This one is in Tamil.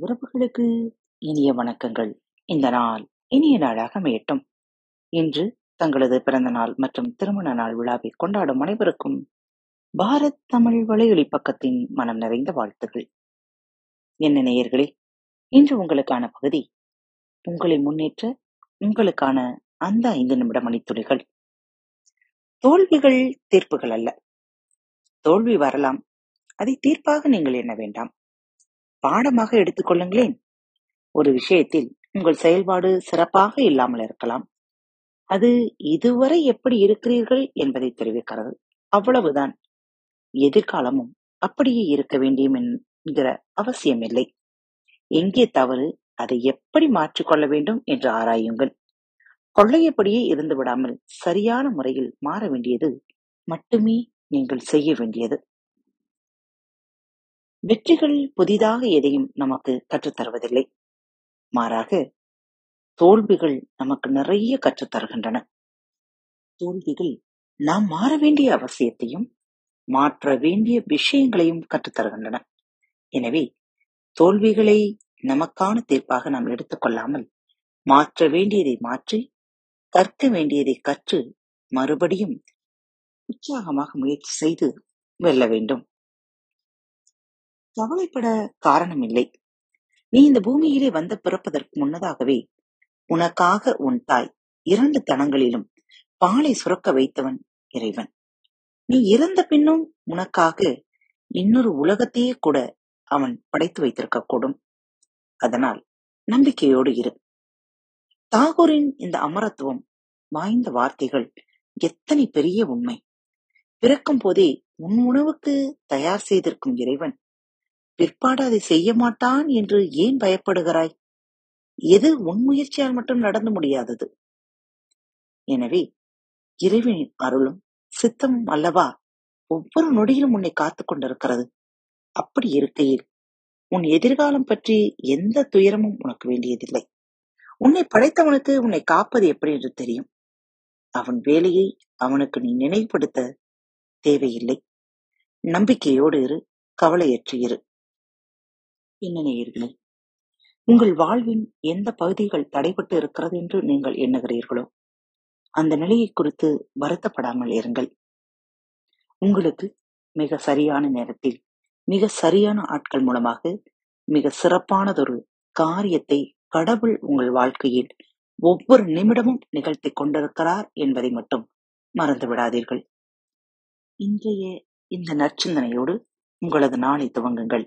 உறவுகளுக்கு இனிய வணக்கங்கள். இந்த நாள் இனிய நாளாக அமையட்டும். இன்று தங்களது பிறந்த நாள் மற்றும் திருமண நாள் விழாவை கொண்டாடும் அனைவருக்கும் பாரத் தமிழ் வலையொலி பக்கத்தின் மனம் நிறைந்த வாழ்த்துகள் என்ன நேயர்களே இன்று உங்களுக்கான பகுதி உங்களை முன்னேற்ற உங்களுக்கான அந்த ஐந்து நிமிட மணித்துளிகள். தோல்விகள் தீர்ப்புகள் அல்ல. தோல்வி வரலாம். அதை தீர்ப்பாக நீங்கள் எண்ண வேண்டாம். பாடமாக எடுத்துக்கொள்ளுங்களேன். ஒரு விஷயத்தில் உங்கள் செயல்பாடு சிறப்பாக இல்லாமல் இருக்கலாம். அது இதுவரை எப்படி இருக்கிறீர்கள் என்பதை தெரிவிக்கிறது. அவ்வளவுதான். எதிர்காலமும் அப்படியே இருக்க வேண்டியும் என்கிற அவசியமில்லை. எங்கே தவறு அதை எப்படி மாற்றிக்கொள்ள வேண்டும் என்று ஆராயுங்கள். கொள்ளையபடியே இருந்து விடாமல் சரியான முறையில் மாற வேண்டியது மட்டுமே நீங்கள் செய்ய வேண்டியது. வெற்றிகள் புதிதாக எதையும் நமக்கு கற்றுத்தருவதில்லை. மாறாக தோல்விகள் நமக்கு நிறைய கற்றுத்தருகின்றன. தோல்விகள் நாம் மாற வேண்டிய அவசியத்தையும் மாற்ற வேண்டிய விஷயங்களையும் கற்றுத்தருகின்றன. எனவே தோல்விகளை நமக்கான தீர்ப்பாக நாம் எடுத்துக்கொள்ளாமல் மாற்ற வேண்டியதை மாற்றி கற்க வேண்டியதை கற்று மறுபடியும் உற்சாகமாக முயற்சி செய்து வெல்ல வேண்டும். கவலைப்பட காரணமில்லை. நீ இந்த பூமியிலே வந்த பிறப்பதற்கு முன்னதாகவே உனக்காக உன் தாய் இரண்டு தனங்களிலும் பாலை சுரக்க வைத்தவன் இறைவன். நீ இறந்த பின்னும் உனக்காக இன்னொரு உலகத்தையே கூட அவன் படைத்து வைத்திருக்க கூடும் அதனால் நம்பிக்கையோடு இரு. தாகூரின் இந்த அமரத்துவம் வாய்ந்த வார்த்தைகள் எத்தனை பெரிய உண்மை. பிறக்கும் போதே உன் உணவுக்கு தயார் செய்திருக்கும் இறைவன் பிற்பாடு அதை செய்ய மாட்டான் என்று ஏன் பயப்படுகிறாய்? எது உன் முயற்சியால் மட்டும் நடந்து முடியாதது? எனவே இறைவனின் அருளும் சித்தமும் அல்லவா ஒவ்வொரு நொடியிலும் உன்னை காத்துக் கொண்டிருக்கிறது. அப்படி இருக்கையில் உன் எதிர்காலம் பற்றி எந்த துயரமும் உனக்கு வேண்டியதில்லை. உன்னை படைத்தவனுக்கு உன்னை காப்பது எப்படி என்று தெரியும். அவன் வேலையை அவனுக்கு நீ நினைவுபடுத்த தேவையில்லை. நம்பிக்கையோடு இரு கவலையற்று இரு. என்ன நேயர்களே உங்கள் வாழ்வின் எந்த பகுதிகள் தடைபட்டு இருக்கிறது என்று நீங்கள் எண்ணுகிறீர்களோ அந்த நிலையை குறித்து வருத்தப்படாமல் இருங்கள். உங்களுக்கு மிக சரியான நேரத்தில் மிக சரியான ஆட்கள் மூலமாக மிக சிறப்பானதொரு காரியத்தை கடவுள் உங்கள் வாழ்க்கையில் ஒவ்வொரு நிமிடமும் நிகழ்த்தி கொண்டிருக்கிறார் என்பதை மட்டும் மறந்து விடாதீர்கள். இன்றைய இந்த நற்சிந்தனையோடு உங்களது நாளை துவங்குங்கள்.